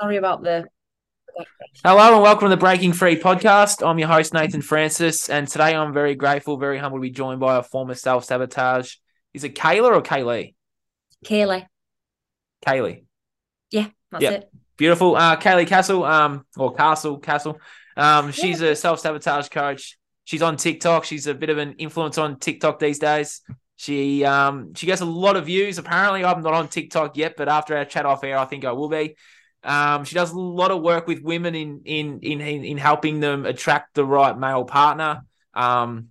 Sorry about the. Hello and welcome to the Breaking Free podcast. I'm your host, Nathan Francis, and today I'm very grateful, very humbled to be joined by a former self sabotage. Is it Kayla or Kayleigh? Kayleigh. Kayleigh. Yeah, that's Yeah. it. Beautiful. Uh, Kayleigh Castle, um, or Castle, Castle. Um, she's a self sabotage coach. She's on TikTok. She's a bit of an influence on TikTok these days. She um she gets a lot of views. Apparently, I'm not on TikTok yet, but after our chat off air, I think I will be. Um, she does a lot of work with women in in in in, in helping them attract the right male partner. Um,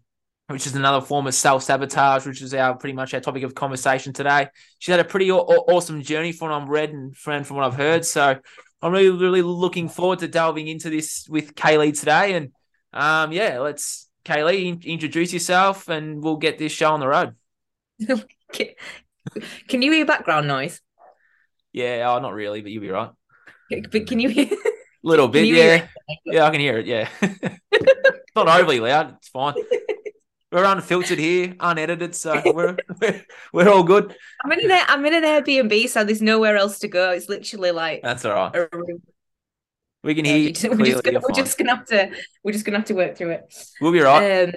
which is another form of self sabotage, which is our pretty much our topic of conversation today. She's had a pretty aw- aw- awesome journey from what I've read and from from what I've heard. So I'm really really looking forward to delving into this with Kayleigh today. And um, yeah, let's Kayleigh in- introduce yourself, and we'll get this show on the road. Can, can you hear background noise? Yeah, oh, not really, but you'll be right. But can you hear? little bit, yeah. Yeah, I can hear it. Yeah, it's not overly loud. It's fine. We're unfiltered here, unedited, so we're we're, we're all good. I'm in an I'm in an Airbnb, so there's nowhere else to go. It's literally like That's all right. We can hear you we're just, clearly. gonna, we're just gonna have to we're just gonna have to work through it. We'll be right. Um,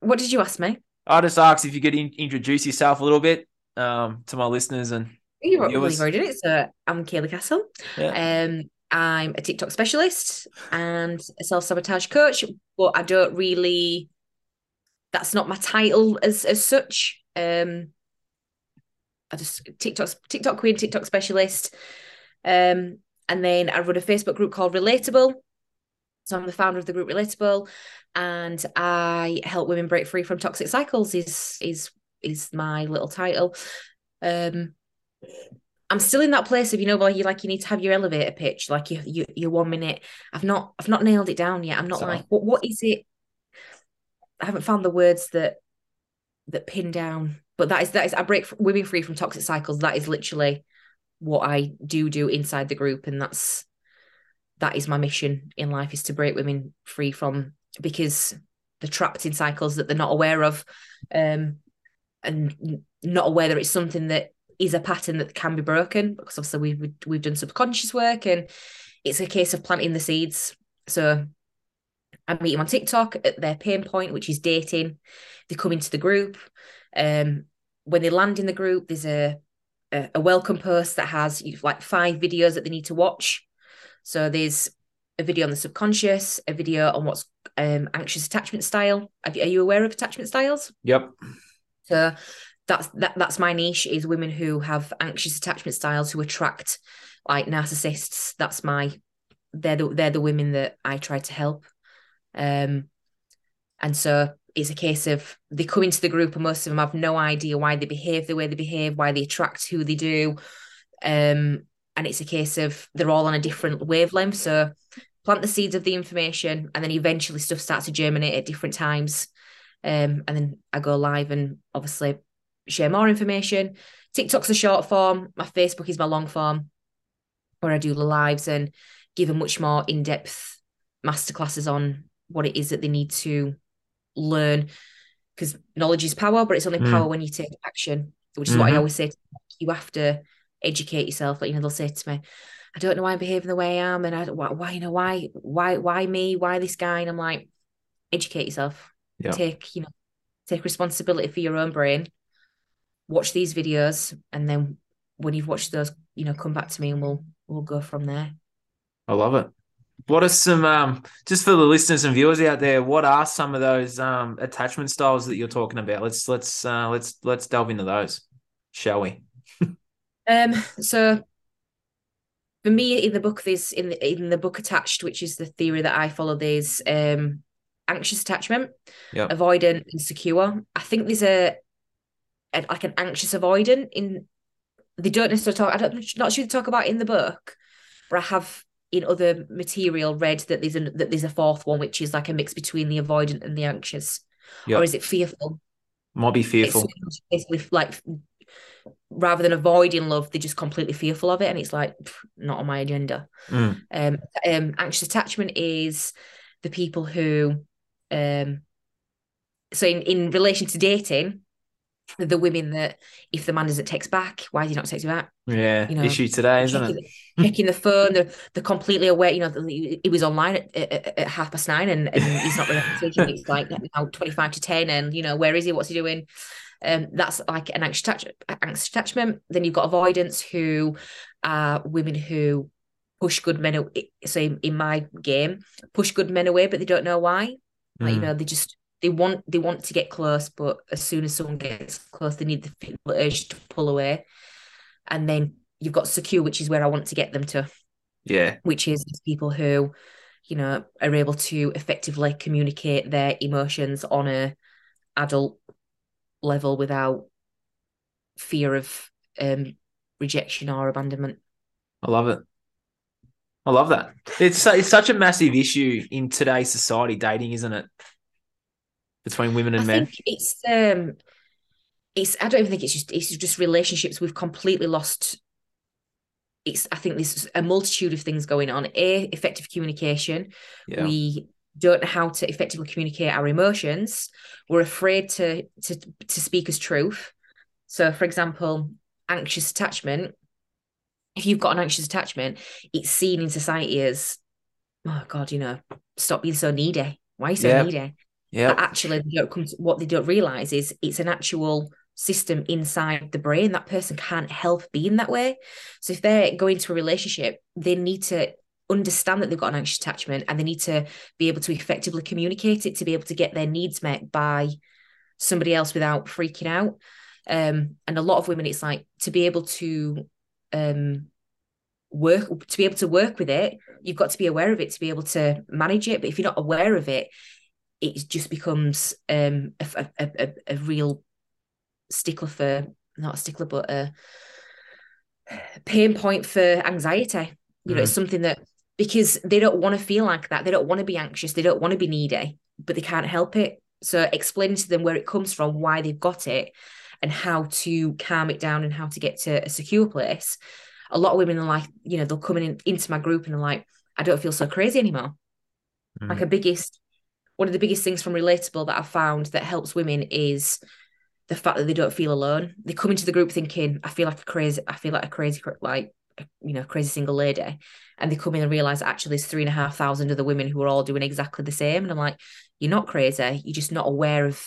what did you ask me? I just asked if you could in- introduce yourself a little bit um, to my listeners and You well, Viewers. you've already it. So I'm Kayla Castle. yeah. Um, I'm a TikTok specialist and a self sabotage coach, but I don't really. That's not my title as as such. Um, I just TikTok TikTok queen, TikTok specialist, um, and then I run a Facebook group called Relatable. So I'm the founder of the group Relatable, and I help women break free from toxic cycles. Is is is my little title. Um, I'm still in that place of you know where you like you need to have your elevator pitch, like you you your one minute. I've not I've not nailed it down yet. I'm not So- like what what is it? I haven't found the words that that pin down. But that is that is I break women free from toxic cycles. That is literally what I do do inside the group, and that's that is my mission in life is to break women free from because they're trapped in cycles that they're not aware of, um, and not aware that it's something that is a pattern that can be broken. Because obviously we've we've done subconscious work, and it's a case of planting the seeds. So I meet them on TikTok at their pain point, which is dating. They come into the group. Um, when they land in the group, there's a, a a welcome post that has like five videos that they need to watch. So there's a video on the subconscious, a video on what's um, anxious attachment style. Have you, are you aware of attachment styles? Yep. So that's that that's my niche is women who have anxious attachment styles who attract like narcissists. That's my they're the they're the women that I try to help. Um and so it's a case of they come into the group and most of them have no idea why they behave the way they behave, why they attract who they do. Um and it's a case of they're all on a different wavelength. So plant the seeds of the information and then eventually stuff starts to germinate at different times. Um, and then I go live and obviously share more information. TikTok's a short form. My Facebook is my long form, where I do the lives and give a much more in depth masterclasses on what it is that they need to learn. Because knowledge is power, but it's only Mm. power when you take action, which is what I Mhm. always say. To. You have to educate yourself. Like you know, they'll say to me, "I don't know why I'm behaving the way I am, and I why, why, you know, why, why, why me, why this guy?" And I'm like, educate yourself Yeah. take you know take responsibility for your own brain watch these videos and then when you've watched those you know come back to me and we'll we'll go from there I love it. What are some um just for the listeners and viewers out there? What are some of those um attachment styles that you're talking about? Let's let's uh, let's let's delve into those, shall we? um so for me in the book there's in the in the book attached which is the theory that i follow there's um anxious attachment Yep. avoidant and secure i think there's a like an anxious avoidant in they don't necessarily talk i don't not sure they talk about it in the book but i have in other material read that there's a that there's a fourth one which is like a mix between the avoidant and the anxious Yep. or is it fearful Might be it's fearful. basically like rather than avoiding love, they're just completely fearful of it, and it's like pff, not on my agenda. Mm. Um, um, anxious attachment is the people who, um, so in in relation to dating, the women that if the man doesn't text back, why is he not texting back? Yeah, you know, issue today, isn't checking, it? checking the phone, they're, they're completely aware. You know, he was online at, at, at half past nine, and, and he's not really It's like now twenty five to ten, and you know, where is he? What's he doing? Um, that's like an anxious, attach- anxious attachment. Then you've got avoidance, who are women who push good men. Away. So in, in my game, push good men away, but they don't know why. Like you know, they just they want they want to get close, but as soon as someone gets close, they need the urge to pull away. And then you've got secure, which is where I want to get them to. Yeah. Which is people who, you know, are able to effectively communicate their emotions on a adult level without fear of um, rejection or abandonment. I love it. I love that. It's it's such a massive issue in today's society, dating, isn't it? Between women and I men? it's um it's I don't even think it's just it's just relationships we've completely lost it's I think there's a multitude of things going on. A effective communication. Yeah. We don't know how to effectively communicate our emotions. We're afraid to to to speak as truth. So for example, anxious attachment. If you've got an anxious attachment, it's seen in society as, oh God, you know, stop being so needy. Why are you so yeah. needy? Yeah. actually, they don't come to, what they don't realize is it's an actual system inside the brain. That person can't help being that way. So if they're going to a relationship, they need to understand that they've got an anxious attachment and they need to be able to effectively communicate it to be able to get their needs met by somebody else without freaking out. Um, and a lot of women, it's like to be able to um, work to be able to work with it, you've got to be aware of it to be able to manage it. But if you're not aware of it, it just becomes um, a, a, a, a real stickler for not a stickler but a pain point for anxiety. You know mm. it's something that because they don't want to feel like that. They don't want to be anxious. They don't want to be needy but they can't help it. So explaining to them where it comes from why they've got it and how to calm it down and how to get to a secure place. A lot of women are like you know they'll come in into my group and they're like i don't feel so crazy anymore. Mm. like a biggest one of the biggest things from relatable that I've found that helps women is the fact that they don't feel alone. They come into the group thinking, I feel like a crazy, I feel like a crazy, like, you know, crazy single lady. And they come in and realize actually there's three and a half thousand other women who are all doing exactly the same. And I'm like, you're not crazy. You're just not aware of,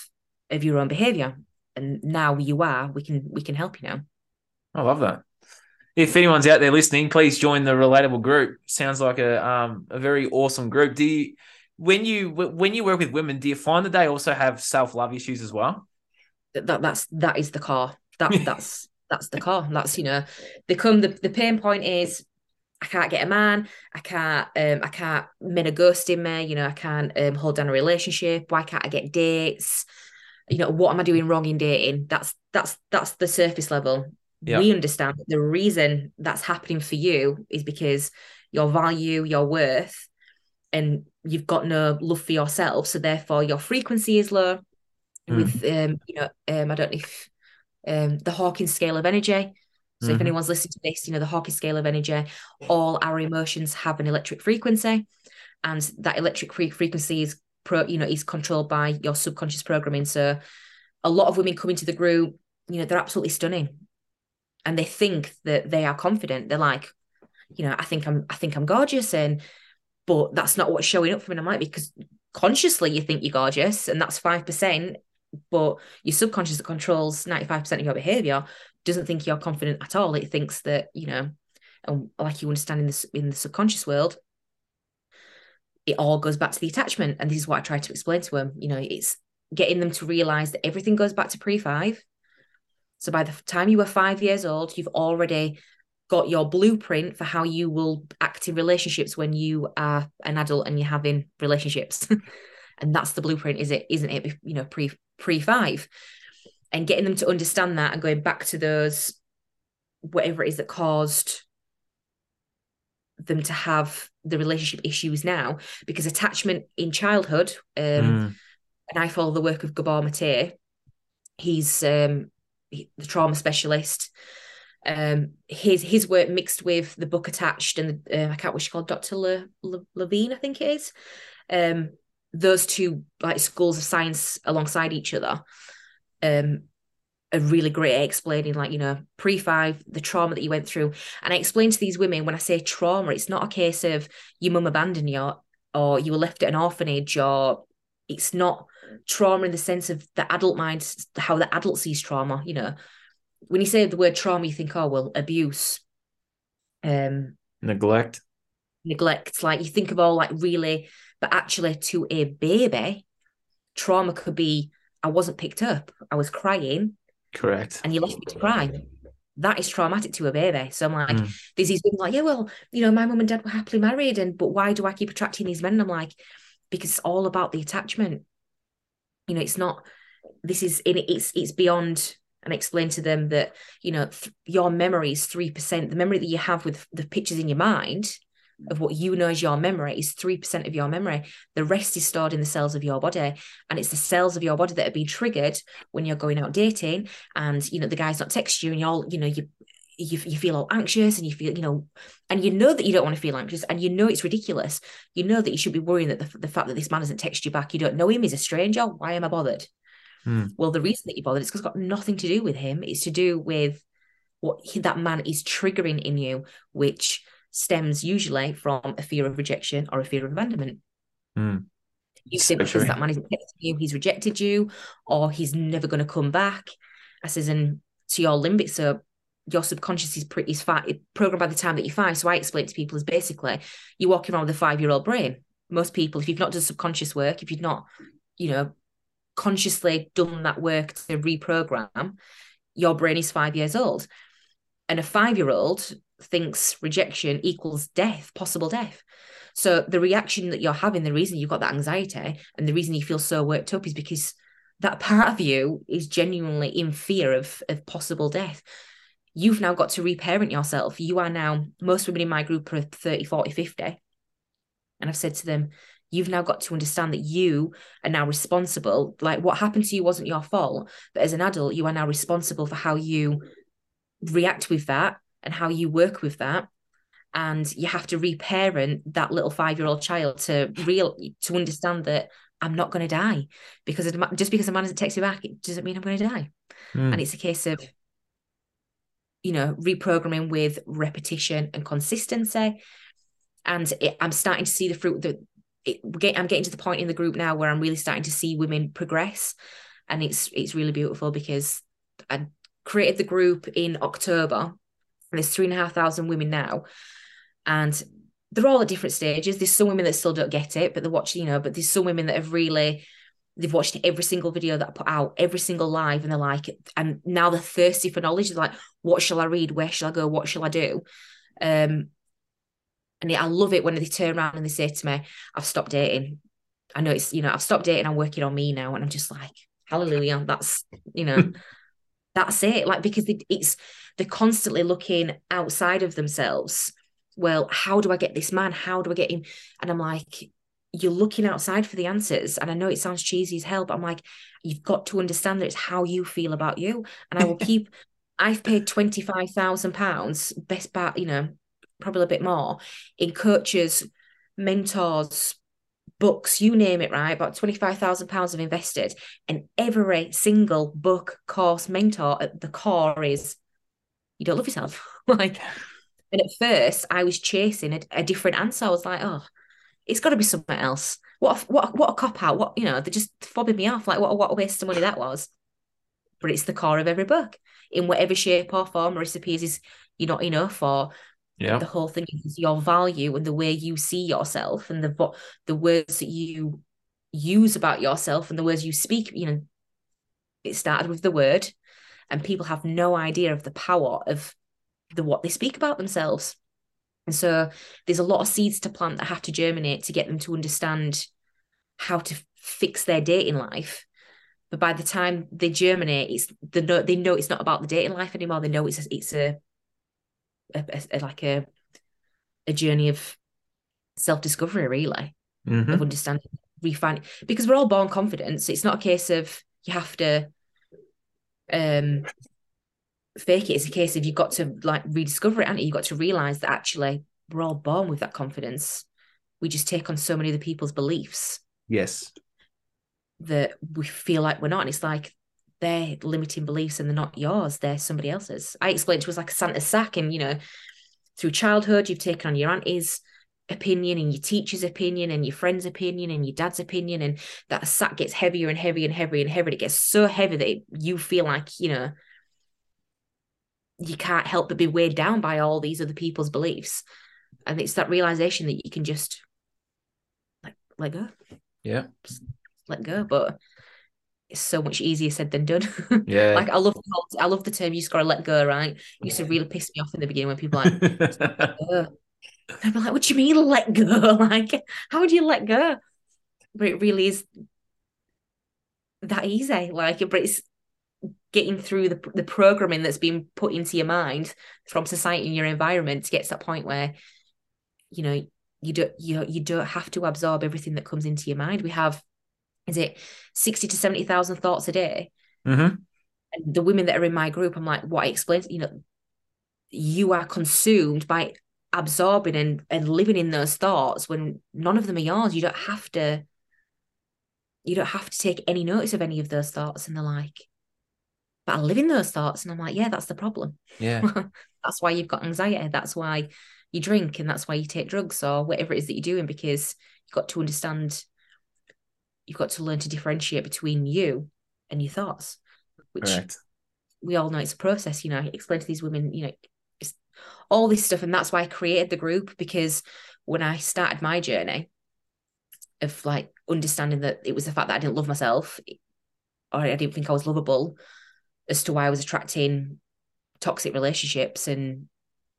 of your own behavior. And now you are, we can, we can help you now. I love that. If anyone's out there listening, please join the relatable group. Sounds like a, um, a very awesome group. Do you, when you when you work with women, do you find that they also have self love issues as well? That that's that is the car. That that's that's the car. That's you know, they come. The, the pain point is I can't get a man. I can't. Um, I can't. Men are ghosting me. You know, I can't um, hold down a relationship. Why can't I get dates? You know, what am I doing wrong in dating? That's that's that's the surface level. We understand the reason that's happening for you is because your value, your worth, and you've got no love for yourself so therefore your frequency is low mm. with um you know um i don't know if um the hawkins scale of energy so mm-hmm. if anyone's listening to this you know the hawkins scale of energy all our emotions have an electric frequency and that electric frequency is pro you know is controlled by your subconscious programming so a lot of women come into the group you know they're absolutely stunning and they think that they are confident they're like you know i think i'm i think i'm gorgeous and but that's not what's showing up for me. I'm like, because consciously you think you're gorgeous, and that's five percent, but your subconscious that controls 95% of your behavior doesn't think you're confident at all. It thinks that, you know, and like you understand in the in the subconscious world, it all goes back to the attachment. And this is what I try to explain to them. You know, it's getting them to realize that everything goes back to pre five. So by the time you were five years old, you've already got your blueprint for how you will act in relationships when you are an adult and you're having relationships. and that's the blueprint, is it? Isn't it? You know, pre pre five, and getting them to understand that and going back to those whatever it is that caused them to have the relationship issues now because attachment in childhood um mm. and i follow the work of gabor mate he's um the trauma specialist um his his work mixed with the book attached and the, uh, I can't what she called Dr. Le, Le, Levine I think it is um those two like schools of science alongside each other um are really great at explaining, like, you know, pre five, the trauma that you went through. And I explain to these women when I say trauma, it's not a case of your mum abandoned you or you were left at an orphanage or it's not trauma in the sense of the adult mind, how the adult sees trauma. You know, when you say the word trauma, you think, oh, well, abuse, um, neglect, neglect. Like you think of all like really, but actually to a baby, trauma could be I wasn't picked up, I was crying, Correct. And you left me to cry. That is traumatic to a baby. So I'm like, mm. there's these women like, yeah, well, you know, my mum and dad were happily married, and but why do I keep attracting these men? And I'm like, because it's all about the attachment. You know, it's not. This is in it's it's beyond. And explain to them that you know th- your memory is three percent. The memory that you have with the pictures in your mind of what you know as your memory is 3% of your memory. The rest is stored in the cells of your body. And it's the cells of your body that are being triggered when you're going out dating and, you know, the guy's not text you and you're, you know, you, you, you feel all anxious and you feel, you know, and you know that you don't want to feel anxious and you know it's ridiculous. You know that you should be worrying that the, the fact that this man hasn't texted you back, you don't know him, he's a stranger. Why am I bothered? Hmm. Well, the reason that you're bothered is because it's got nothing to do with him. It's to do with what he, that man is triggering in you, which stems usually from a fear of rejection or a fear of abandonment. Mm. You think because that man is rejecting you, he's rejected you, or he's never going to come back. I says, and to your limbic, so your subconscious is pretty is fat, programmed by the time that you're five. So I explain to people is basically you're walking around with a five year old brain. Most people, if you've not done subconscious work, if you've not, you know, consciously done that work to reprogram, your brain is five years old. And a five year old thinks rejection equals death, possible death. So the reaction that you're having, the reason you've got that anxiety and the reason you feel so worked up is because that part of you is genuinely in fear of, of possible death. You've now got to reparent yourself. You are now, most women in my group are 30, 40, 50. And I've said to them, you've now got to understand that you are now responsible. Like what happened to you wasn't your fault, but as an adult, you are now responsible for how you react with that and how you work with that and you have to reparent that little five-year-old child to real to understand that I'm not going to die because just because a man doesn't text me back, it doesn't mean I'm going to die. Mm. And it's a case of, you know, reprogramming with repetition and consistency. And it, I'm starting to see the fruit that it, I'm getting to the point in the group now where I'm really starting to see women progress, and it's it's really beautiful because I created the group in October there's three and a half thousand women now. And they're all at different stages. There's some women that still don't get it, but they're watching, you know, but there's some women that have really they've watched every single video that I put out, every single live, and they're like, and now they're thirsty for knowledge. They're like, what shall I read? Where shall I go? What shall I do? Um, and I love it when they turn around and they say to me, I've stopped dating. I know it's, you know, I've stopped dating, I'm working on me now. And I'm just like, hallelujah. That's, you know, that's it. Like, because it's they're constantly looking outside of themselves. Well, how do I get this man? How do I get him? And I'm like, you're looking outside for the answers. And I know it sounds cheesy as hell, but I'm like, you've got to understand that it's how you feel about you. And I will keep, I've paid £25,000, best part, you know, probably a bit more in coaches, mentors, books, you name it, right? About £25,000 have invested. And every single book, course, mentor at the core is you don't love yourself. like, and at first I was chasing a, a different answer. I was like, oh, it's got to be something else. What, a, what, what a cop out. What, you know, they're just fobbing me off. Like, what, what a waste of money that was. But it's the core of every book in whatever shape or form. Recipes is you're not enough, or yeah. the whole thing is your value and the way you see yourself and the the words that you use about yourself and the words you speak. You know, it started with the word and people have no idea of the power of the what they speak about themselves and so there's a lot of seeds to plant that have to germinate to get them to understand how to fix their dating life but by the time they germinate it's the they know it's not about the dating life anymore they know it's a, it's a, a, a like a a journey of self-discovery really mm-hmm. of understanding refining because we're all born confident so it's not a case of you have to um fake it. It's a case of you've got to like rediscover it, and you? You've got to realize that actually we're all born with that confidence. We just take on so many other people's beliefs. Yes. That we feel like we're not. And it's like they're limiting beliefs and they're not yours, they're somebody else's. I explained to us like a Santa sack, and you know, through childhood, you've taken on your auntie's opinion and your teacher's opinion and your friend's opinion and your dad's opinion, and that sack gets heavier and heavier and heavier and heavier. And It gets so heavy that it, you feel like, you know, you can't help but be weighed down by all these other people's beliefs. And it's that realization that you can just like let go. Yeah. Just let go. But it's so much easier said than done. Yeah. like I love the whole, I love the term you just gotta let go, right? It used to really piss me off in the beginning when people like. I'd be like, what do you mean let go? Like, how would you let go? But it really is that easy. Like, but it's getting through the the programming that's been put into your mind from society and your environment to get to that point where, you know, you don't you you don't have to absorb everything that comes into your mind. We have, is it sixty to seventy thousand thoughts a day? mm-hmm. And the women that are in my group, I'm like, what I explained, you know, you are consumed by absorbing and, and living in those thoughts when none of them are yours. You don't have to you don't have to take any notice of any of those thoughts and they're like but I live in those thoughts and I'm like yeah that's the problem Yeah. that's why you've got anxiety that's why you drink and that's why you take drugs or whatever it is that you're doing because you've got to understand you've got to learn to differentiate between you and your thoughts which we all know it's a process you know I explain to these women you know it's all this stuff and that's why I created the group because when I started my journey of like understanding that it was the fact that I didn't love myself or I didn't think I was lovable as to why I was attracting toxic relationships and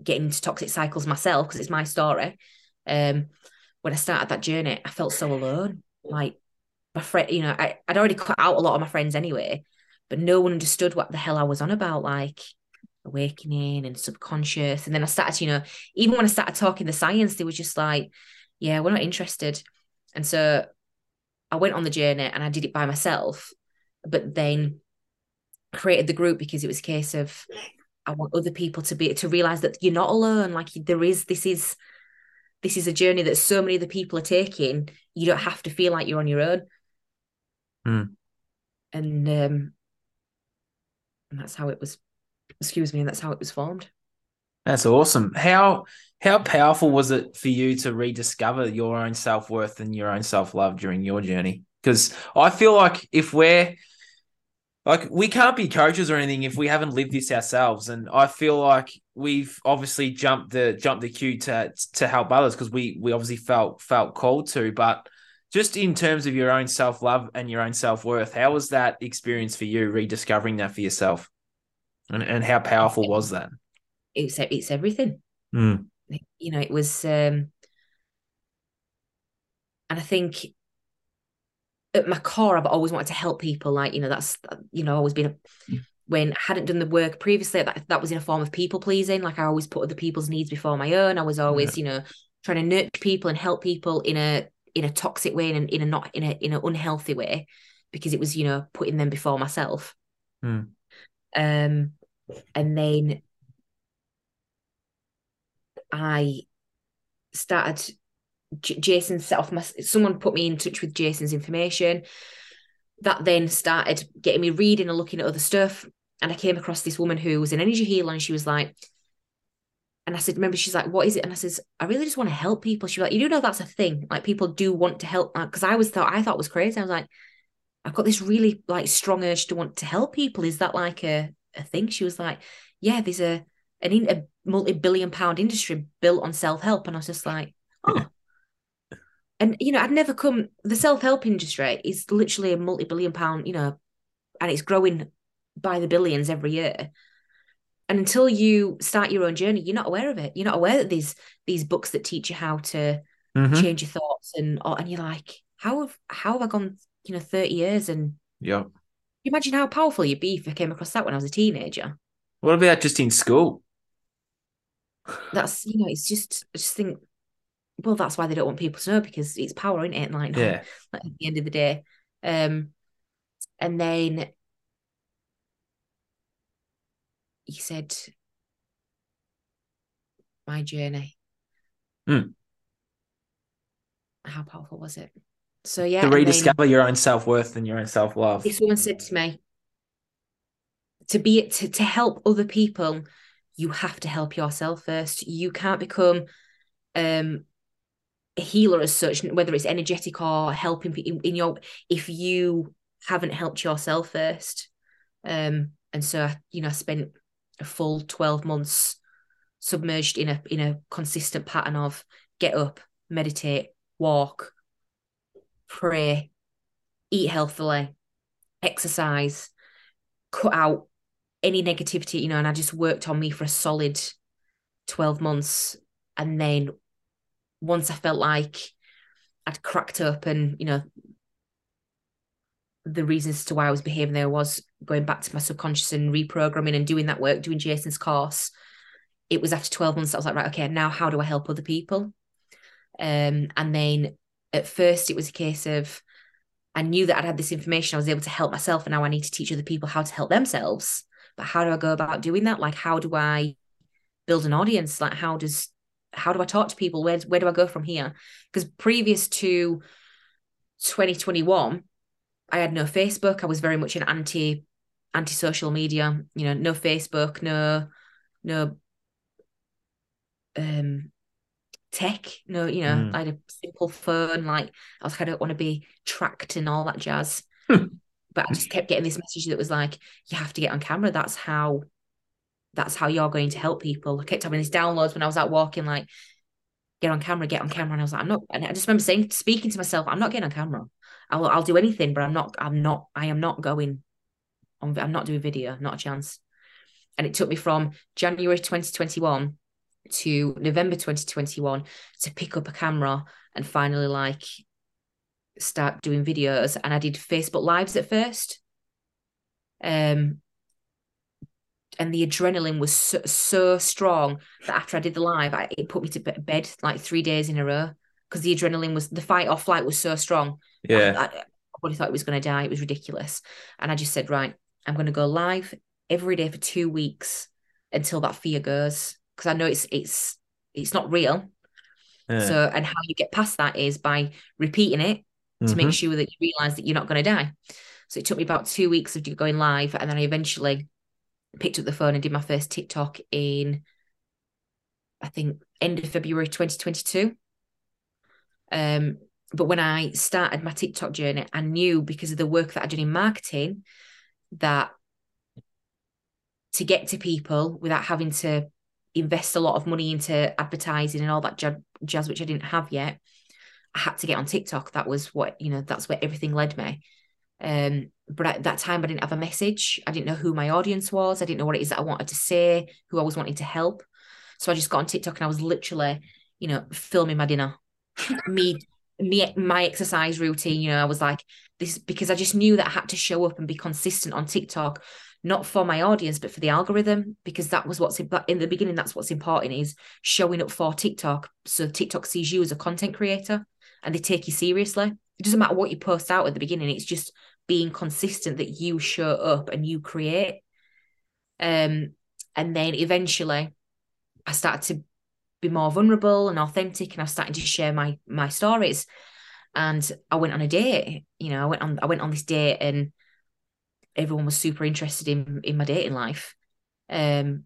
getting into toxic cycles myself because it's my story. Um, when I started that journey, I felt so alone. Like my friend, you know, I, I'd already cut out a lot of my friends anyway, but no one understood what the hell I was on about, like awakening and subconscious. And then I started, you know, even when I started talking the science, they were just like, yeah, we're not interested. And so I went on the journey and I did it by myself, but then created the group because it was a case of I want other people to be to realize that you're not alone. Like there is this is this is a journey that so many other people are taking. You don't have to feel like you're on your own. Hmm. And um and that's how it was excuse me, and that's how it was formed. That's awesome. How how powerful was it for you to rediscover your own self worth and your own self love during your journey? Because I feel like if we're like we can't be coaches or anything if we haven't lived this ourselves, and I feel like we've obviously jumped the jumped the queue to to help others because we we obviously felt felt called to, but. Just in terms of your own self love and your own self worth, how was that experience for you rediscovering that for yourself? And, and how powerful was that? It's it's everything. Mm. You know, it was um and I think at my core, I've always wanted to help people. Like, you know, that's you know, always been a when I hadn't done the work previously, that that was in a form of people pleasing. Like I always put other people's needs before my own. I was always, you know, trying to nurture people and help people in a in a toxic way and in a not in a in an unhealthy way, because it was, you know, putting them before myself. Mm. Um, and then I started J- Jason set off my someone put me in touch with Jason's information. That then started getting me reading and looking at other stuff. And I came across this woman who was an energy healer, and she was like, and I said, remember, she's like, what is it? And I says, I really just want to help people. She was like, you do know that's a thing. Like people do want to help. Because I was thought I thought it was crazy. I was like, I've got this really like strong urge to want to help people. Is that like a, a thing? She was like, yeah, there's a an in, a multi-billion pound industry built on self-help. And I was just like, oh. and you know, I'd never come the self-help industry is literally a multi-billion pound, you know, and it's growing by the billions every year. And until you start your own journey, you're not aware of it. You're not aware that these these books that teach you how to Mhm. change your thoughts and or, and you're like, how have how have I gone, you know, 30 years and Yeah. imagine how powerful you'd be if I came across that when I was a teenager. What about just in school? That's you know, it's just I just think, well, that's why they don't want people to know because it's power, isn't it? Like, Yeah. like at the end of the day. Um, and then you said my journey. Hmm. How powerful was it? So yeah, to rediscover your own self worth and your own self love. this woman said to me, to be to, to help other people you have to help yourself first you can't become um a healer as such whether it's energetic or helping in, in your if you haven't helped yourself first um and so I, you know i spent a full 12 months submerged in a in a consistent pattern of get up meditate walk pray eat healthily exercise cut out any negativity, you know, and I just worked on me for a solid 12 months. And then once I felt like I'd cracked up and, you know, the reasons to why I was behaving there was going back to my subconscious and reprogramming and doing that work, doing Jason's course. It was after 12 months I was like, right, okay, now how do I help other people? Um, and then at first it was a case of I knew that I'd had this information, I was able to help myself, and now I need to teach other people how to help themselves but how do I go about doing that? Like, how do I build an audience? Like, how does how do I talk to people? Where where do I go from here? Because previous to 2021, I had no Facebook. I was very much an anti anti social media. You know, no Facebook, no no um tech. No, you know, mm. I had a simple phone. Like I was, I don't want to be tracked and all that jazz. but I just kept getting this message that was like, you have to get on camera. That's how that's how you're going to help people. I kept having these downloads when I was out walking, like, get on camera, get on camera. And I was like, I'm not, and I just remember saying, speaking to myself, I'm not getting on camera. I'll, I'll do anything, but I'm not, I'm not, I am not going on, I'm not doing video, not a chance. And it took me from January 2021 to November 2021 to pick up a camera and finally like start doing videos and I did Facebook lives at first. Um and the adrenaline was so, so strong that after I did the live, I, it put me to bed like three days in a row because the adrenaline was the fight or flight was so strong. Yeah, I, I probably thought it was going to die. It was ridiculous, and I just said, right, I'm going to go live every day for two weeks until that fear goes because I know it's it's it's not real. Yeah. So, and how you get past that is by repeating it to mm-hmm. make sure that you realize that you're not going to die. So it took me about two weeks of going live, and then I eventually picked up the phone and did my first TikTok in, I think, end of February 2022. Um, but when I started my TikTok journey, I knew because of the work that I did in marketing that to get to people without having to invest a lot of money into advertising and all that jazz, which I didn't have yet, I had to get on TikTok. That was what, you know, that's where everything led me. Um, but at that time I didn't have a message. I didn't know who my audience was. I didn't know what it is that I wanted to say, who I was wanting to help. So I just got on TikTok and I was literally, you know, filming my dinner. Me me my exercise routine, you know, I was like this because I just knew that I had to show up and be consistent on TikTok, not for my audience, but for the algorithm, because that was what's in the beginning, that's what's important is showing up for TikTok. So TikTok sees you as a content creator and they take you seriously. It doesn't matter what you post out at the beginning, it's just being consistent that you show up and you create. Um, and then eventually I started to be more vulnerable and authentic and I started to share my my stories. And I went on a date, you know, I went on I went on this date and everyone was super interested in in my dating life. Um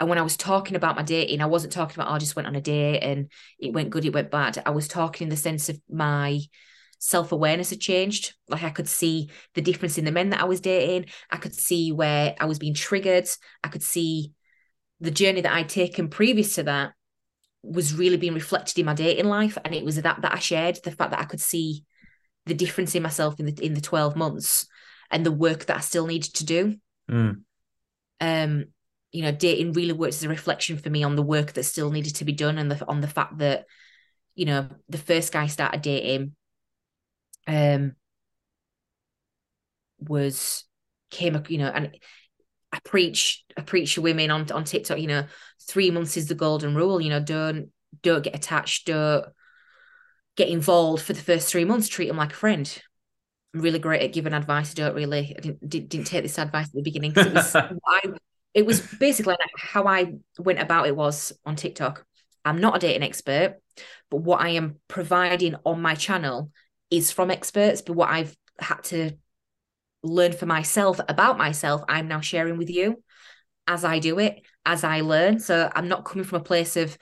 and when I was talking about my dating, I wasn't talking about oh, I just went on a date and it went good, it went bad. I was talking in the sense of my self awareness had changed. Like I could see the difference in the men that I was dating. I could see where I was being triggered. I could see the journey that I'd taken previous to that was really being reflected in my dating life. And it was that that I shared the fact that I could see the difference in myself in the in the 12 months and the work that I still needed to do. Mm. Um, you know, dating really works as a reflection for me on the work that still needed to be done and the, on the fact that, you know, the first guy I started dating um was came you know and I preach I preach to women on on TikTok you know three months is the golden rule you know don't don't get attached don't get involved for the first three months treat them like a friend I'm really great at giving advice I don't really I didn't didn't take this advice at the beginning because it was I it was basically how I went about it was on TikTok. I'm not a dating expert, but what I am providing on my channel is from experts. But what I've had to learned for myself about myself, I'm now sharing with you as I do it, as I learn. So I'm not coming from a place of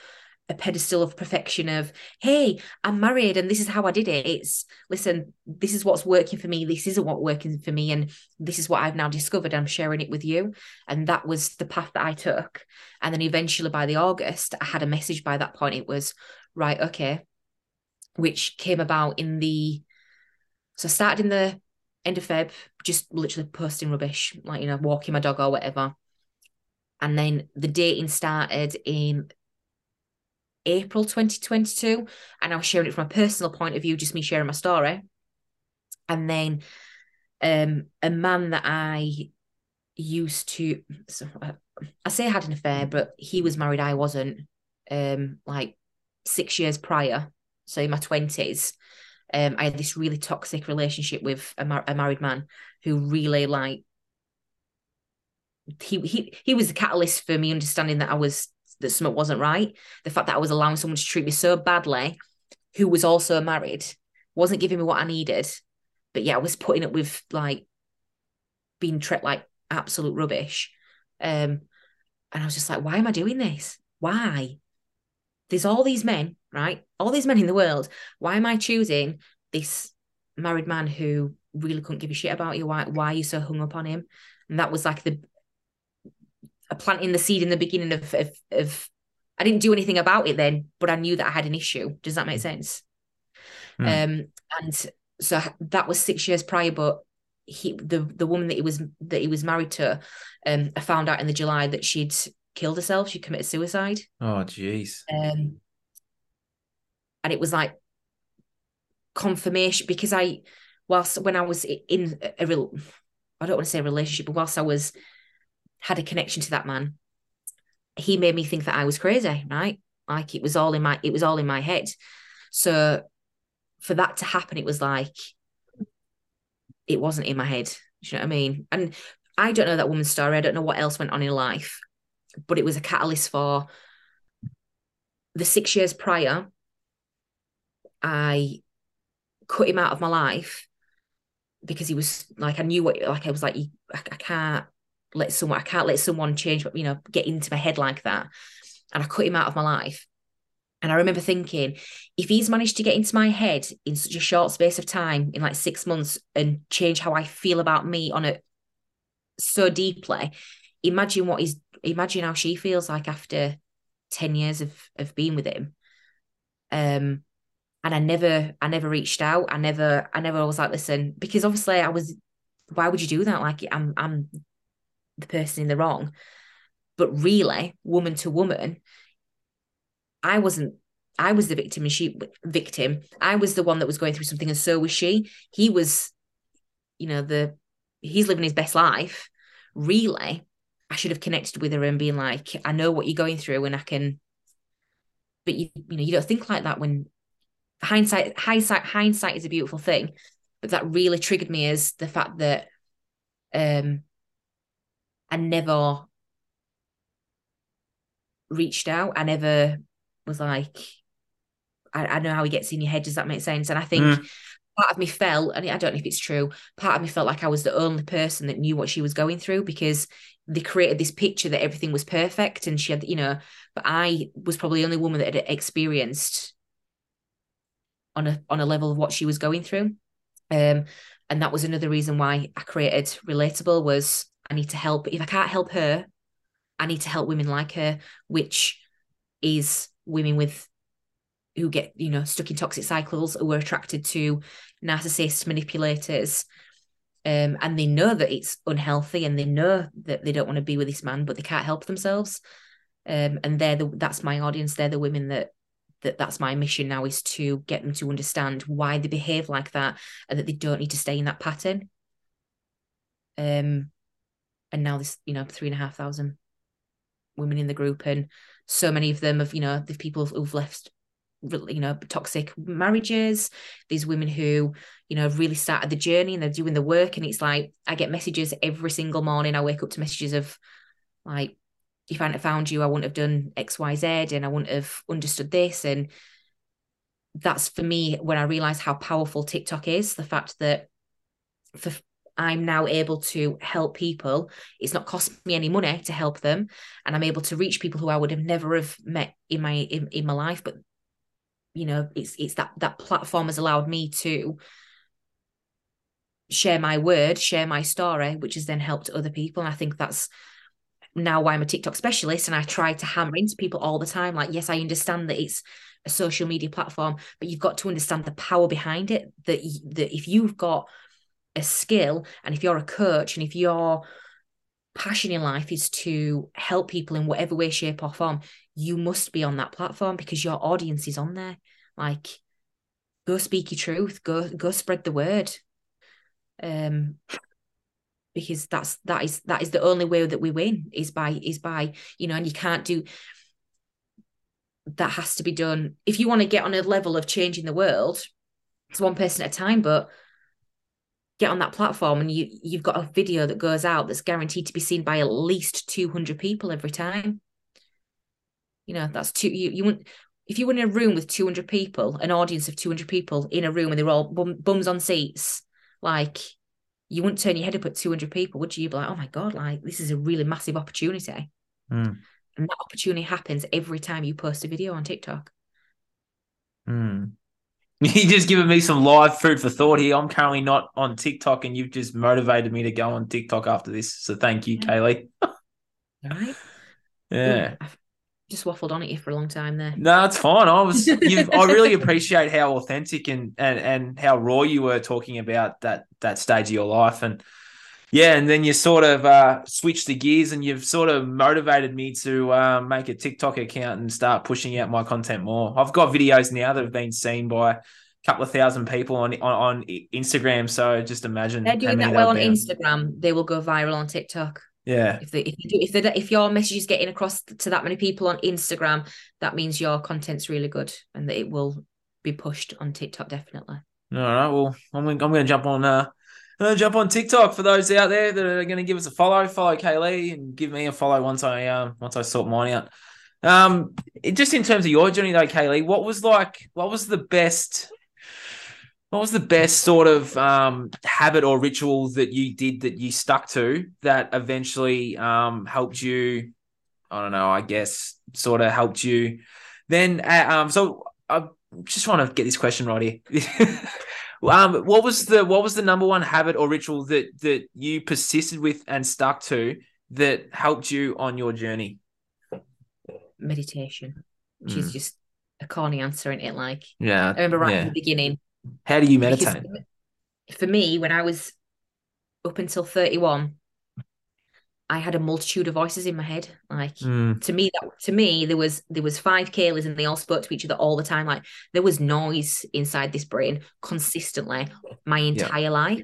a pedestal of perfection of, hey, I'm married and this is how I did it. It's listen, this is what's working for me. This isn't what working for me. And this is what I've now discovered. I'm sharing it with you. And that was the path that I took. And then eventually by the August, I had a message by that point. It was, right, okay, which came about in the so I started in the end of Feb, just literally posting rubbish, like you know, walking my dog or whatever. And then the dating started in April 2022. And I was sharing it from a personal point of view, just me sharing my story. And then um, a man that I used to, so I, I say I had an affair, but he was married, I wasn't, um, like six years prior. So in my 20s, um, I had this really toxic relationship with a, mar- a married man who really like he he he was the catalyst for me understanding that I was that something wasn't right. The fact that I was allowing someone to treat me so badly, who was also married, wasn't giving me what I needed, but yeah, I was putting up with like being treated like absolute rubbish. Um, and I was just like, why am I doing this? Why? There's all these men, right? All these men in the world. Why am I choosing this married man who really couldn't give a shit about you? Why why are you so hung up on him? And that was like the planting the seed in the beginning of, of, of I didn't do anything about it then, but I knew that I had an issue. Does that make sense? Mm. Um, and so that was six years prior, but he the the woman that he was that he was married to, um, I found out in the July that she'd killed herself. She committed suicide. Oh, jeez. Um, and it was like confirmation because I, whilst when I was in a real, I don't want to say a relationship, but whilst I was had a connection to that man, he made me think that I was crazy, right? Like it was all in my it was all in my head. So for that to happen, it was like it wasn't in my head. Do you know what I mean? And I don't know that woman's story. I don't know what else went on in life, but it was a catalyst for the six years prior. I cut him out of my life because he was like I knew what like I was like I, can't let someone I can't let someone change you know get into my head like that and I cut him out of my life and I remember thinking if he's managed to get into my head in such a short space of time in like 6 months and change how I feel about me on it so deeply imagine what he's imagine how she feels like after 10 years of of being with him um and I never I never reached out I never I never was like listen because obviously I was why would you do that like I'm I'm the person in the wrong. But really, woman to woman, I wasn't I was the victim and she victim. I was the one that was going through something, and so was she. He was, you know, the he's living his best life. Really, I should have connected with her and been like, I know what you're going through, and I can. But you, you know, you don't think like that when hindsight, hindsight, hindsight is a beautiful thing. But that really triggered me is the fact that um I never reached out. I never was like, I, I know how he gets in your head. Does that make sense? And I think mm. part of me felt, and I don't know if it's true, part of me felt like I was the only person that knew what she was going through because they created this picture that everything was perfect and she had, you know, but I was probably the only woman that had experienced on a on a level of what she was going through. Um, and that was another reason why I created Relatable was I need to help. If I can't help her, I need to help women like her, which is women with who get, you know, stuck in toxic cycles, who are attracted to narcissists, manipulators. Um, and they know that it's unhealthy and they know that they don't want to be with this man, but they can't help themselves. Um, and they're the that's my audience. They're the women that that that's my mission now is to get them to understand why they behave like that and that they don't need to stay in that pattern. Um, and now this you know three and a half thousand women in the group and so many of them have you know the people who've left you know toxic marriages these women who you know really started the journey and they're doing the work and it's like i get messages every single morning i wake up to messages of like if i hadn't found you i wouldn't have done xyz and i wouldn't have understood this and that's for me when i realized how powerful tiktok is the fact that for I'm now able to help people. It's not cost me any money to help them, and I'm able to reach people who I would have never have met in my in, in my life. But you know, it's it's that that platform has allowed me to share my word, share my story, which has then helped other people. And I think that's now why I'm a TikTok specialist and I try to hammer into people all the time. Like, yes, I understand that it's a social media platform, but you've got to understand the power behind it. That, that if you've got a skill and if you're a coach and if your passion in life is to help people in whatever way, shape, or form, you must be on that platform because your audience is on there. Like, go speak your truth, go go spread the word. Um, because that's that is that is the only way that we win is by is by you know and you can't do that has to be done if you want to get on a level of changing the world it's one person at a time but get on that platform and you you've got a video that goes out that's guaranteed to be seen by at least 200 people every time you know that's two you you want if you were in a room with 200 people an audience of 200 people in a room and they're all bum, bums on seats like you wouldn't turn your head up at 200 people, would you? You'd be like, oh my God, like this is a really massive opportunity. Mm. And that opportunity happens every time you post a video on TikTok. Mm. You just given me some live food for thought here. I'm currently not on TikTok, and you've just motivated me to go on TikTok after this. So thank you, yeah. Kayleigh. Right. Yeah. I've just waffled on at you for a long time there. No, it's fine. I was I really appreciate how authentic and, and and how raw you were talking about that that stage of your life. And yeah, and then you sort of uh, switched the gears and you've sort of motivated me to uh, make a TikTok account and start pushing out my content more. I've got videos now that have been seen by a couple of thousand people on on, on Instagram. So just imagine they're doing that well on Instagram. They will go viral on TikTok. Yeah. If they, if you do, if they, if your message is getting across to that many people on Instagram, that means your content's really good and that it will be pushed on TikTok definitely. All right. Well, I'm I'm going to jump on uh uh, jump on TikTok for those out there that are going to give us a follow. Follow Kayleigh and give me a follow once I um once I sort mine out. Um, just in terms of your journey though, Kayleigh, what was like? What was the best? What was the best sort of um, habit or ritual that you did that you stuck to that eventually um, helped you? I don't know. I guess sort of helped you. Then, uh, um, so I'm just trying to get this question right here. Um, what was the what was the number one habit or ritual that that you persisted with and stuck to that helped you on your journey? Meditation, which mm. is just a corny answer in it. Like, yeah, I remember right yeah. at the beginning. How do you meditate? For me, when I was up until thirty one, I had a multitude of voices in my head. Like mm. to me, that to me, there was there was five Kayleighs and they all spoke to each other all the time. Like there was noise inside this brain consistently my entire yeah. life.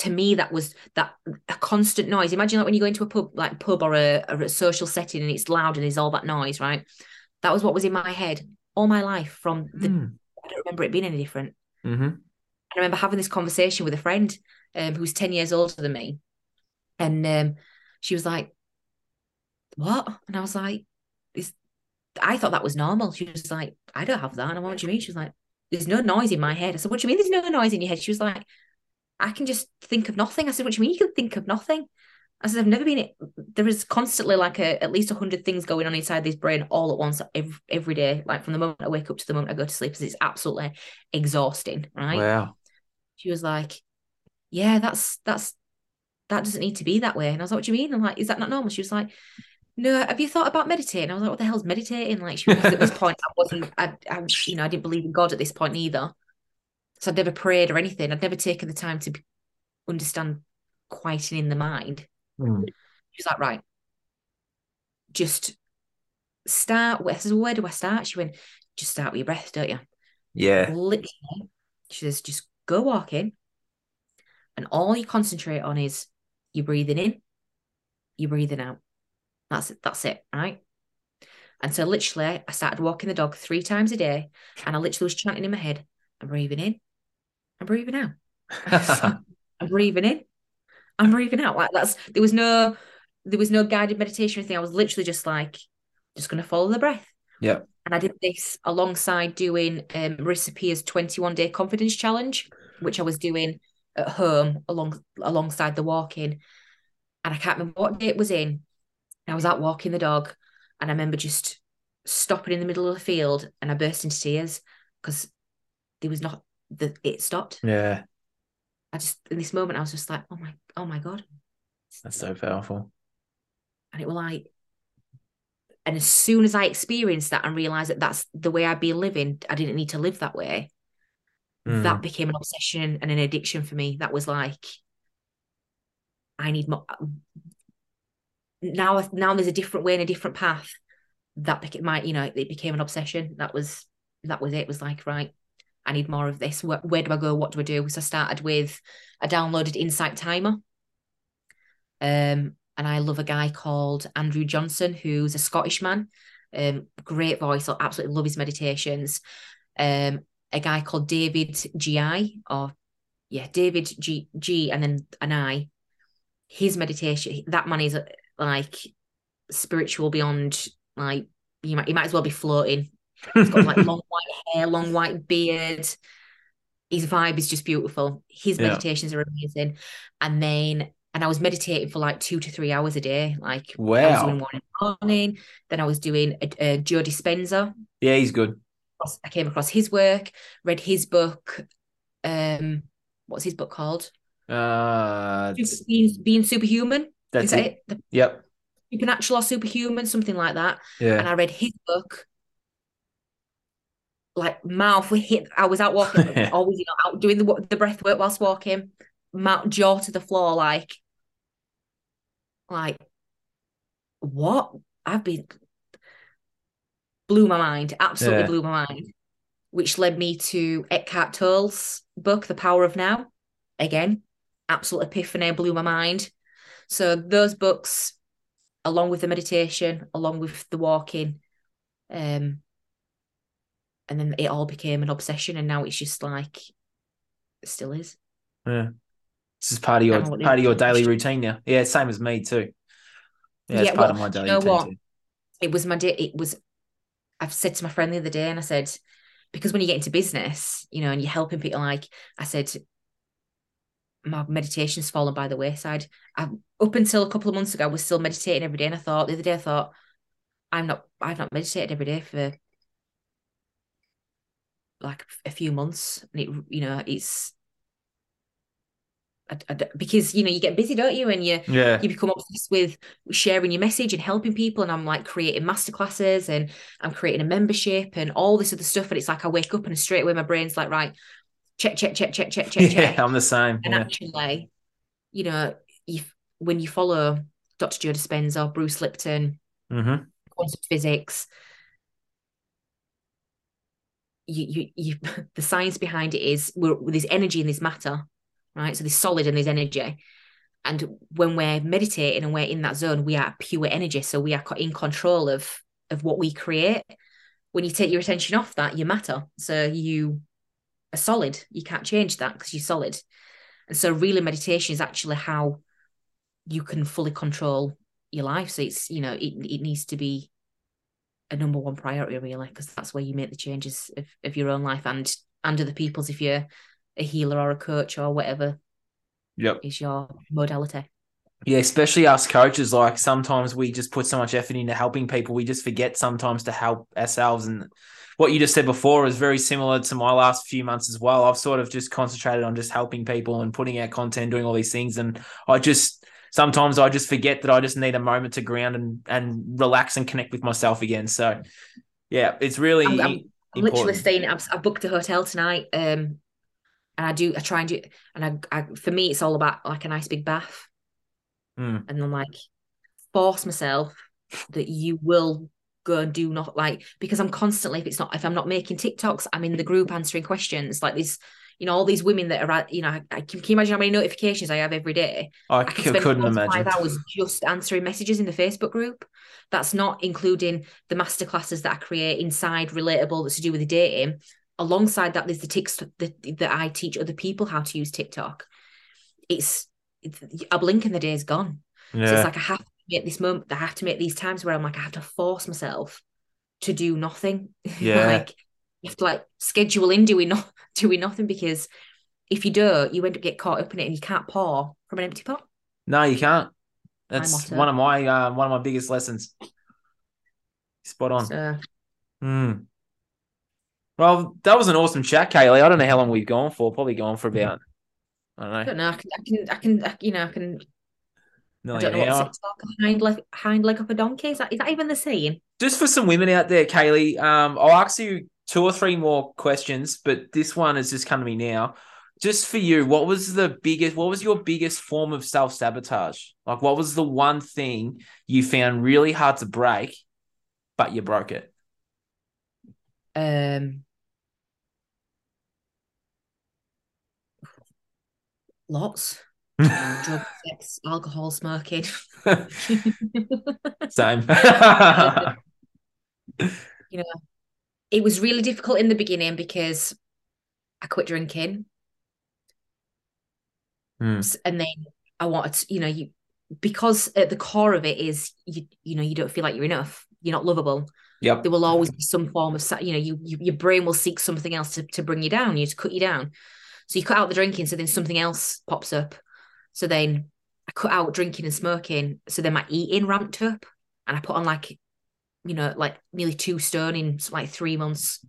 To me, that was that a constant noise. Imagine like when you go into a pub, like pub or a, or a social setting, and it's loud and there's all that noise, right? That was what was in my head all my life. From the, mm. I don't remember it being any different. Mm-hmm. I remember having this conversation with a friend um, who's ten years older than me, and um, she was like, What? And I was like, This I thought that was normal. She was like, I don't have that. And I went, What do you mean? She was like, There's no noise in my head. I said, What do you mean there's no noise in your head? She was like, I can just think of nothing. I said, What do you mean you can think of nothing? I said, I've never been there is constantly like a, at least a hundred things going on inside this brain all at once every, every day, like from the moment I wake up to the moment I go to sleep, because it's absolutely exhausting, right? Wow. She was like, Yeah, that's that's that doesn't need to be that way. And I was like, what do you mean? I'm like, is that not normal? She was like, no, have you thought about meditating? I was like, what the hell's meditating? Like, she was, at this point, I wasn't, I, I, you know, I didn't believe in God at this point either. So I'd never prayed or anything. I'd never taken the time to understand quieting the mind. Mm. She was like, right, just start. Says, where do I start? She went, just start with your breath, don't you? Yeah. Literally, she says, just go walking. And all you concentrate on is you're breathing in, you're breathing out. That's it. That's it. Right. And so literally I started walking the dog three times a day and I literally was chanting in my head, I'm breathing in, I'm breathing out. I'm breathing in, I'm breathing out. Like that's there was no there was no guided meditation or anything. I was literally just like, just gonna follow the breath. Yeah. And I did this alongside doing um Marissa Peer's 21 day confidence challenge, which I was doing at home along alongside the walking. And I can't remember what day it was in. I was out walking the dog, and I remember just stopping in the middle of the field and I burst into tears because there was not the it stopped. Yeah. I just in this moment I was just like, oh my, oh my God. That's so powerful. And it was like, and as soon as I experienced that and realized that that's the way I'd be living, I didn't need to live that way. Mm. That became an obsession and an addiction for me. That was like, I need more. Now, now there's a different way and a different path. That became my, you know, it became an obsession. That was, that was it. it was like, right, I need more of this. Where, where do I go? What do I do? So I started with, I downloaded Insight Timer. Um, and I love a guy called Andrew Johnson, who's a Scottish man. Um, great voice. I absolutely love his meditations. Um, a guy called David G.I. or yeah, David G G and then an I. His meditation, that man is like spiritual beyond like you might you might as well be floating. He's got like long white hair, long white beard. His vibe is just beautiful. His yeah. meditations are amazing. And then and I was meditating for like two to three hours a day. Like wow. I was doing one in the morning, then I was doing a, a Joe Dispenza. Yeah, he's good. I came across his work, read his book. Um, what's his book called? Uh, being, being superhuman. That's that it. it? The, yep. Supernatural or superhuman, something like that. Yeah. And I read his book. Like mouth we hit. I was out walking, always you know, out doing the the breath work whilst walking. Mouth jaw to the floor, like like, what? I've been blew my mind, absolutely yeah. blew my mind, which led me to Eckhart Tolle's book, The Power of Now. Again, absolute epiphany, blew my mind. So those books, along with the meditation, along with the walking, um, and then it all became an obsession, and now it's just like, it still is. Yeah. This is part of your part of your daily routine now. Yeah, same as me too. Yeah, it's yeah, part well, of my daily you know routine what? too. It was my day. It was. I've said to my friend the other day, and I said, because when you get into business, you know, and you're helping people, like I said, my meditation's fallen by the wayside. I, up until a couple of months ago, I was still meditating every day, and I thought the other day, I thought, I'm not. I've not meditated every day for like a few months, and it, you know, it's because you know you get busy don't you and you yeah you become obsessed with sharing your message and helping people and i'm like creating masterclasses and i'm creating a membership and all this other stuff and it's like i wake up and straight away my brain's like right check check check check check check yeah i'm the same and yeah. actually you know you when you follow dr joe dispenza bruce lipton mm-hmm. quantum physics you, you you the science behind it is we're, there's energy and this matter right? So there's solid and there's energy. And when we're meditating and we're in that zone, we are pure energy. So we are in control of of what we create. When you take your attention off that, you matter. So you are solid. You can't change that because you're solid. And so really meditation is actually how you can fully control your life. So it's, you know, it, it needs to be a number one priority really, because that's where you make the changes of, of your own life and and other people's if you're a healer or a coach or whatever yep. is your modality. Yeah, especially us coaches. Like sometimes we just put so much effort into helping people, we just forget sometimes to help ourselves. And what you just said before is very similar to my last few months as well. I've sort of just concentrated on just helping people and putting out content, doing all these things. And I just sometimes I just forget that I just need a moment to ground and and relax and connect with myself again. So yeah, it's really I'm, I'm, I'm literally staying. I've, I booked a hotel tonight. Um, and I do I try and do and I, I for me it's all about like a nice big bath mm. and then like force myself that you will go and do not like because I'm constantly if it's not if I'm not making TikToks I'm in the group answering questions like this you know all these women that are at you know I, I can, can, you imagine how many notifications I have every day I, I can couldn't imagine five hours just answering messages in the Facebook group that's not including the masterclasses that I create inside relatable that's to do with the dating alongside that, there's the tics that, that I teach other people how to use TikTok. It's, it's a blink and the day is gone. Yeah. So it's like I have to make this moment. I have to make these times where I'm like I have to force myself to do nothing. Yeah. like you have to like schedule in doing not doing nothing because if you don't, you end up get caught up in it and you can't pour from an empty pot. No, you can't. That's one of my uh, one of my biggest lessons. Spot on. So Hmm. Well, that was an awesome chat, Kayleigh. I don't know how long we've gone for. Probably gone for about I don't know, I don't know. I can, I can, I can, you know, I can. I don't know what's. Hind leg, hind leg up a donkey. Is that is that even the saying? Just for some women out there, Kayleigh, um, I'll ask you two or three more questions, but this one has just come to me now. Just for you, what was the biggest? What was your biggest form of self sabotage? Like, what was the one thing you found really hard to break, but you broke it? Um, lots. Drug, sex, alcohol, smoking. Same. it was really difficult in the beginning because I quit drinking. Hmm. S- And then I wanted to, you know, you because at the core of it is you, you know, you don't feel like you're enough. You're not lovable. Yep. There will always be some form of, you know, you, you your brain will seek something else to, to bring you down, you to cut you down. So you cut out the drinking, so then something else pops up. So then I cut out drinking and smoking. So then my eating ramped up, and I put on like, you know, like nearly two stone in like three months.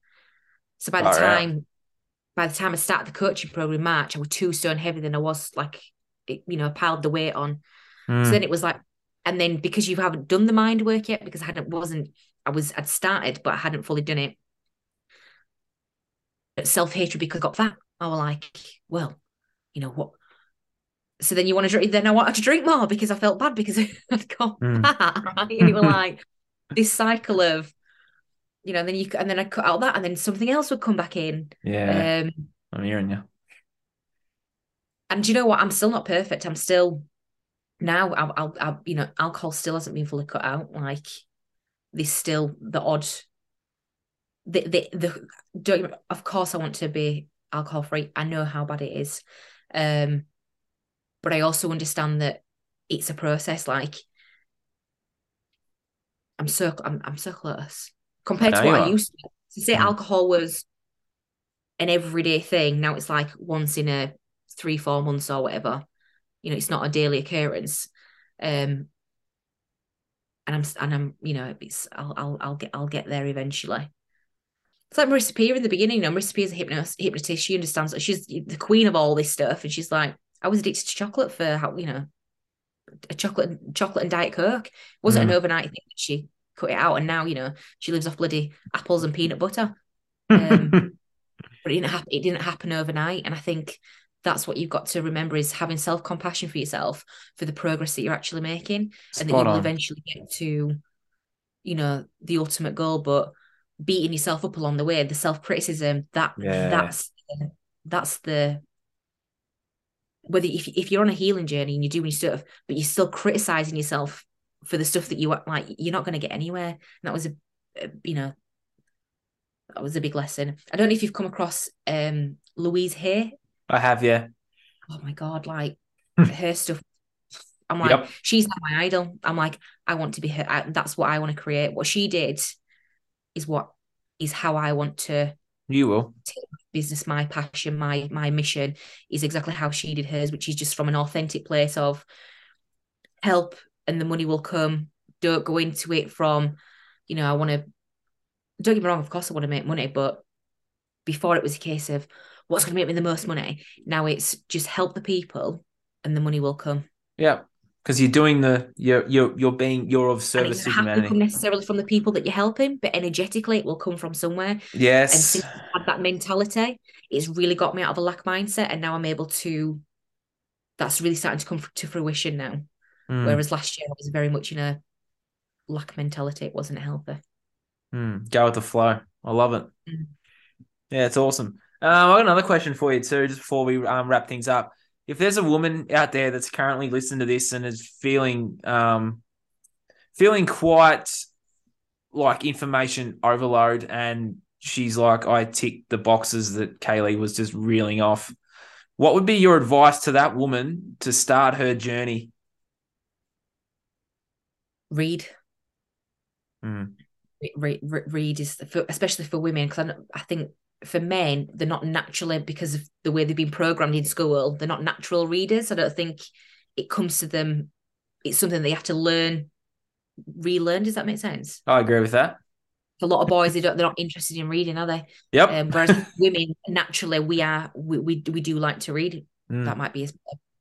So by the out. time, by the time I started the coaching program in March, I was two stone heavier than I was like, it, you know, piled the weight on. Hmm. So then it was like, and then because you haven't done the mind work yet, because I hadn't wasn't I was I'd started, but I hadn't fully done it. Self hatred because I got fat. I was like, well, you know what? So then you want to drink. Then I wanted to drink more because I felt bad because I'd got Mm. fat. Right? And you were like this cycle of, you know, and then you and then I cut out that, and then something else would come back in. yeah, Um, I'm hearing you. and do you know what? I'm still not perfect. I'm still now. I'll, I'll, I'll you know, alcohol still hasn't been fully cut out. Like there's still the odd. The the the. Don't, of course, I want to be alcohol free. I know how bad it is, um, but I also understand that it's a process. Like I'm so I'm I'm so close compared to what I are. used to. To say Mm. alcohol was an everyday thing. Now it's like once in a three, four months or whatever. You know, it's not a daily occurrence. Um, and I'm and I'm you know it's I'll I'll I'll get I'll get there eventually. It's like Marissa Peer in the beginning. You know, Marissa a hypnos, hypnotist. She understands she's the queen of all this stuff, and she's like, I was addicted to chocolate for how you know, a chocolate chocolate and diet coke. It wasn't Mm. an overnight thing. that She cut it out, and now you know she lives off bloody apples and peanut butter. Um, but it didn't happen. It didn't happen overnight, and I think that's what you've got to remember is having self compassion for yourself for the progress that you're actually making, and that you will on. eventually get to, you know, the ultimate goal. But beating yourself up along the way, the self criticism, that Yeah. that's that's the whether if if you're on a healing journey and you're doing stuff, but you're still criticizing yourself for the stuff that you are like, you're not going to get anywhere. And that was a, a you know that was a big lesson. I don't know if you've come across um Louise Hay I have, yeah. Oh my god, like her stuff. I'm like, Yep. she's not my idol. I'm like, I want to be her. I, that's what I want to create. What she did is what is how I want to You will. business. My passion, my my mission is exactly how she did hers, which is just from an authentic place of help, and the money will come. Don't go into it from, you know, I want to. Don't get me wrong. Of course, I want to make money, but before it was a case of what's going to make me the most money. Now it's just help the people, and the money will come. Yeah. Because you're doing the you're you're you're being you're of And service it to to come necessarily from the people that you're helping, but energetically it will come from somewhere. And Yes. since I've had that mentality, it's really got me out of a lack mindset, and now I'm able to. That's really starting to come to fruition now. Mm, Whereas last year I was very much in a lack mentality. It wasn't healthy. mm, go with the flow. I love it. Mm. Yeah, it's awesome. Um, I got another question for you too, just before we um, wrap things up. If there's a woman out there that's currently listening to this and is feeling um, feeling quite like information overload, and she's like, I tick the boxes that Kayleigh was just reeling off. What would be your advice to that woman to start her journey? Read, Mm, read, read is for, especially for women because I, I think for men, they're not naturally because of the way they've been programmed in school. They're not natural readers. I don't think it comes to them. It's something they have to learn, relearn. Does that make sense? I agree with that. A lot of boys, they don't, they're not interested in reading, are they? Yep. Um, whereas women, naturally, we are, we, we, we do like to read. Mm. That might be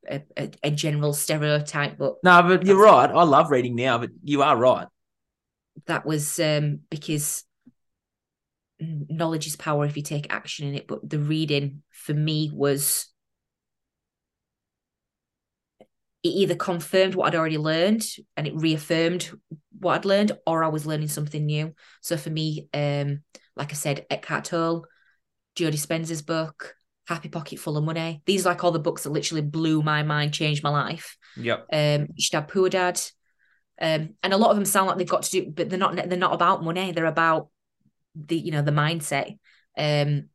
a, a, a general stereotype, but No, but you're right. I love reading now, but you are right. that was um because knowledge is power if you take action in it but the reading for me was it either confirmed what I'd already learned and it reaffirmed what I'd learned or I was learning something new so for me um like I said Eckhart Tolle Joe Dispenza's book Happy Pocket Full of Money these are like all the books that literally blew my mind changed my life Yep. um Rich Dad Poor Dad. Um, and a lot of them sound like they've got to do, but they're not they're not about money, they're about the you know the mindset. Um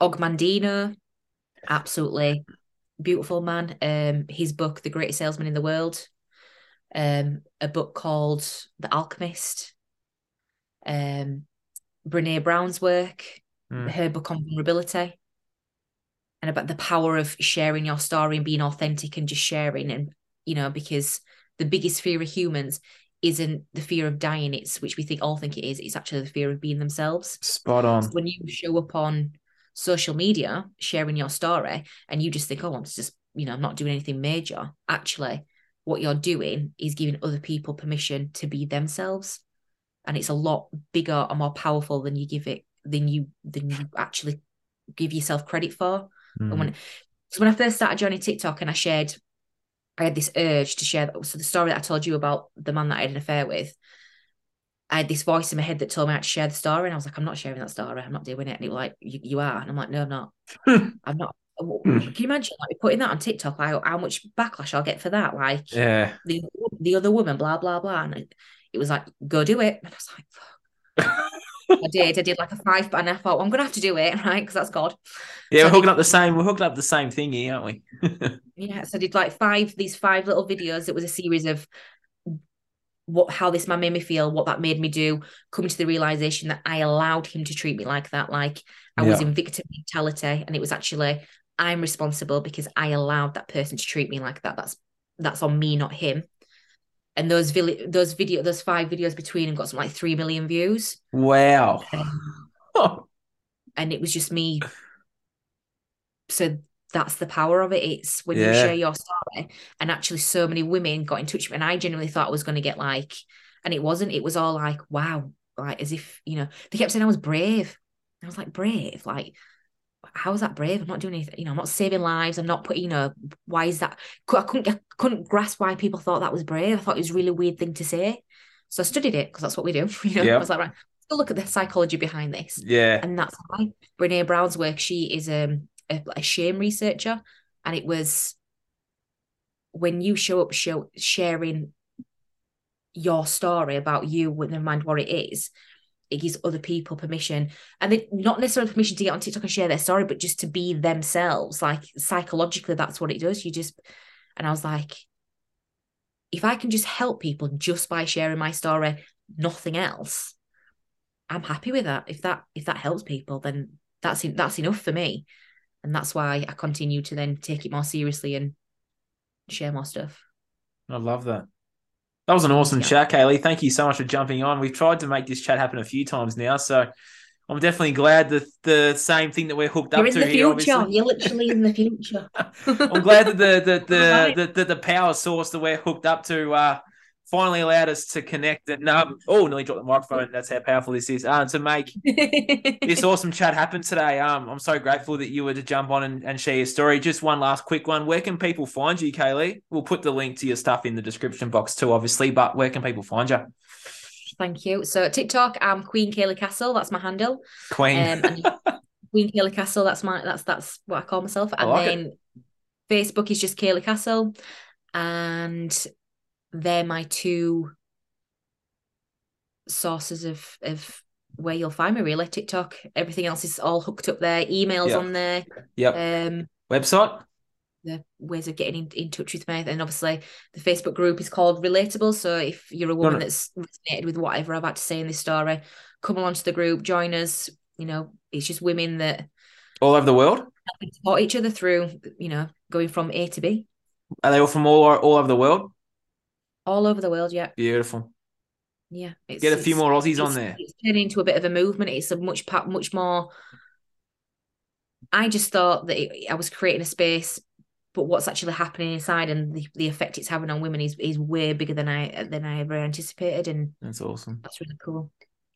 Og Mandino, absolutely beautiful man. Um his book, The Greatest Salesman in the World, um, a book called The Alchemist, um, Brene Brown's work, Mm. her book on vulnerability and about the power of sharing your story and being authentic and just sharing and you know because the biggest fear of humans isn't the fear of dying it's which we think all think it is it's actually the fear of being themselves Spot on. so when you show up on social media sharing your story and you just think oh i'm just you know i'm not doing anything major actually what you're doing is giving other people permission to be themselves and it's a lot bigger and more powerful than you give it than you than you actually give yourself credit for and Mm. when so when I first started joining TikTok and I shared, I had this urge to share. So the story that I told you about the man that I had an affair with, I had this voice in my head that told me I had to share the story, and I was like, I'm not sharing that story. I'm not doing it. And it was like, you, you are, and I'm like, no, I'm not. I'm not. Hmm. Can you imagine like putting that on TikTok? Like how much backlash I'll get for that? Like Yeah. the the other woman, blah blah blah. And it, it was like, go do it. And I was like, fuck. I did. I did like a five, and I thought, well, I'm gonna have to do it, right? Because that's God. Yeah, So we're hooking up the same. We're hooking up the same thing here, aren't we? Yeah, so I did like five these five little videos. It was a series of what how this man made me feel, what that made me do, coming to the realization that I allowed him to treat me like that, like I was in victim mentality, and it was actually I'm responsible because I allowed that person to treat me like that. That's that's on me, not him. And those vi- those video those five videos between and got something like three million views, wow. Um, and it was just me. So that's the power of it. It's when you share your story, and actually, so many women got in touch with me, and I genuinely thought I was going to get like, and it wasn't. It was all like, wow, like as if you know. They kept saying I was brave. I was like, brave, like. How is that brave? I'm not doing anything, you know. I'm not saving lives. I'm not putting, you know. Why is that? I couldn't, I couldn't grasp why people thought that was brave. I thought it was a really weird thing to say. So I studied it because that's what we do. You know, Yeah. I was like, right, let's go look at the psychology behind this Yeah. and that's why Brene Brown's work. She is um, a, a shame researcher, and it was when you show up, show sharing your story about you, with never mind what it is. It gives other people permission, and they not necessarily permission to get on TikTok and share their story, but just to be themselves. Like psychologically, that's what it does. You just, and I was like, if I can just help people just by sharing my story, nothing else, I'm happy with that. If that if that helps people, then that's that's enough for me, and that's why I continue to then take it more seriously and share more stuff. I love that. That was an awesome Yeah. chat, Kayleigh. Thank you so much for jumping on. We've tried to make this chat happen a few times now, so I'm definitely glad that the same thing that we're hooked You're up in the here. future. Obviously. You're literally in the future. I'm glad that the the the, the, the the power source that we're hooked up to uh, finally allowed us to connect and um, oh, nearly dropped the microphone. That's how powerful this is. Uh, to make this awesome chat happen today. Um, I'm so grateful that you were to jump on and, and share your story. Just one last quick one. Where can people find you, Kayleigh? We'll put the link to your stuff in the description box too, obviously. But where can people find you, Thank you. So TikTok, I'm Queen Kayleigh Castle. That's my handle. Queen? Um, Queen Kayleigh Castle. That's my that's that's what I call myself. And like it. then Facebook is just Kayleigh Castle, and they're my two sources of of where you'll find me. Really, TikTok. Everything else is all hooked up there. Emails Yeah. on there. yep. Um, Website? the ways of getting in, in touch with me. And obviously, the Facebook group is called Relatable. So if you're a woman no. that's resonated with whatever I've had to say in this story, come along to the group, join us. you know, it's just women that all over the world support each other through, you know, going from A to B. Are they all from all all over the world? All over the world, yeah. Beautiful. Yeah, get a few more Aussies on there. It's turning into a bit of a movement. It's a much much more. I just thought that it, I was creating a space, but what's actually happening inside and the, the effect it's having on women is is way bigger than I than I ever anticipated, and that's awesome. That's really cool.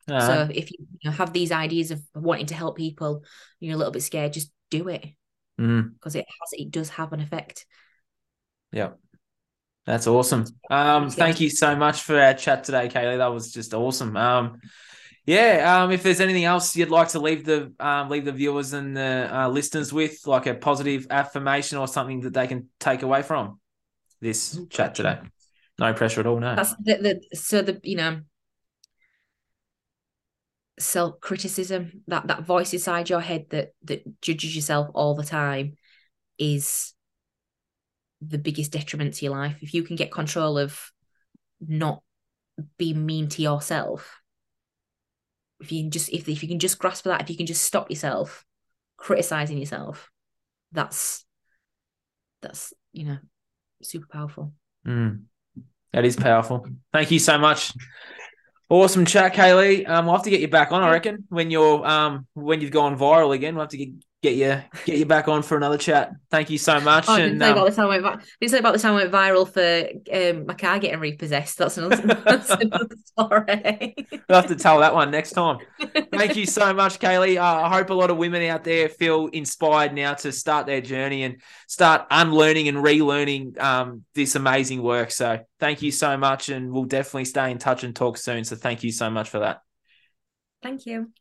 So if you, you know, have these ideas of wanting to help people, you're a little bit scared, just do it because mm. it has it does have an effect. Yeah. That's awesome. Um, thank you so much for our chat today, Kayleigh. That was just awesome. Um, yeah. Um, if there's anything else you'd like to leave the um, leave the viewers and the uh, listeners with, like a positive affirmation or something that they can take away from this chat today. No pressure at all. No. That's the, the so the you know self criticism that that voice inside your head that that judges yourself all the time is the biggest detriment to your life. If you can get control of not being mean to yourself, if you can just if, if you can just grasp that, if you can just stop yourself criticizing yourself, that's that's you know super powerful. Mm, that is powerful. Thank you so much. Awesome chat, Kayleigh. Um, we'll have to get you back on, I reckon, when you're um when you've gone viral again. We'll have to get get you get you back on for another chat. Thank you so much. Oh, I didn't and, say um, about the time I went didn't say about the time I went viral for um, my car getting repossessed. That's another, that's another story. we'll have to tell that one next time. Thank you so much, Kayleigh. Uh, I hope a lot of women out there feel inspired now to start their journey and start unlearning and relearning um, this amazing work. So thank you so much, and we'll definitely stay in touch and talk soon. So thank you so much for that. Thank you.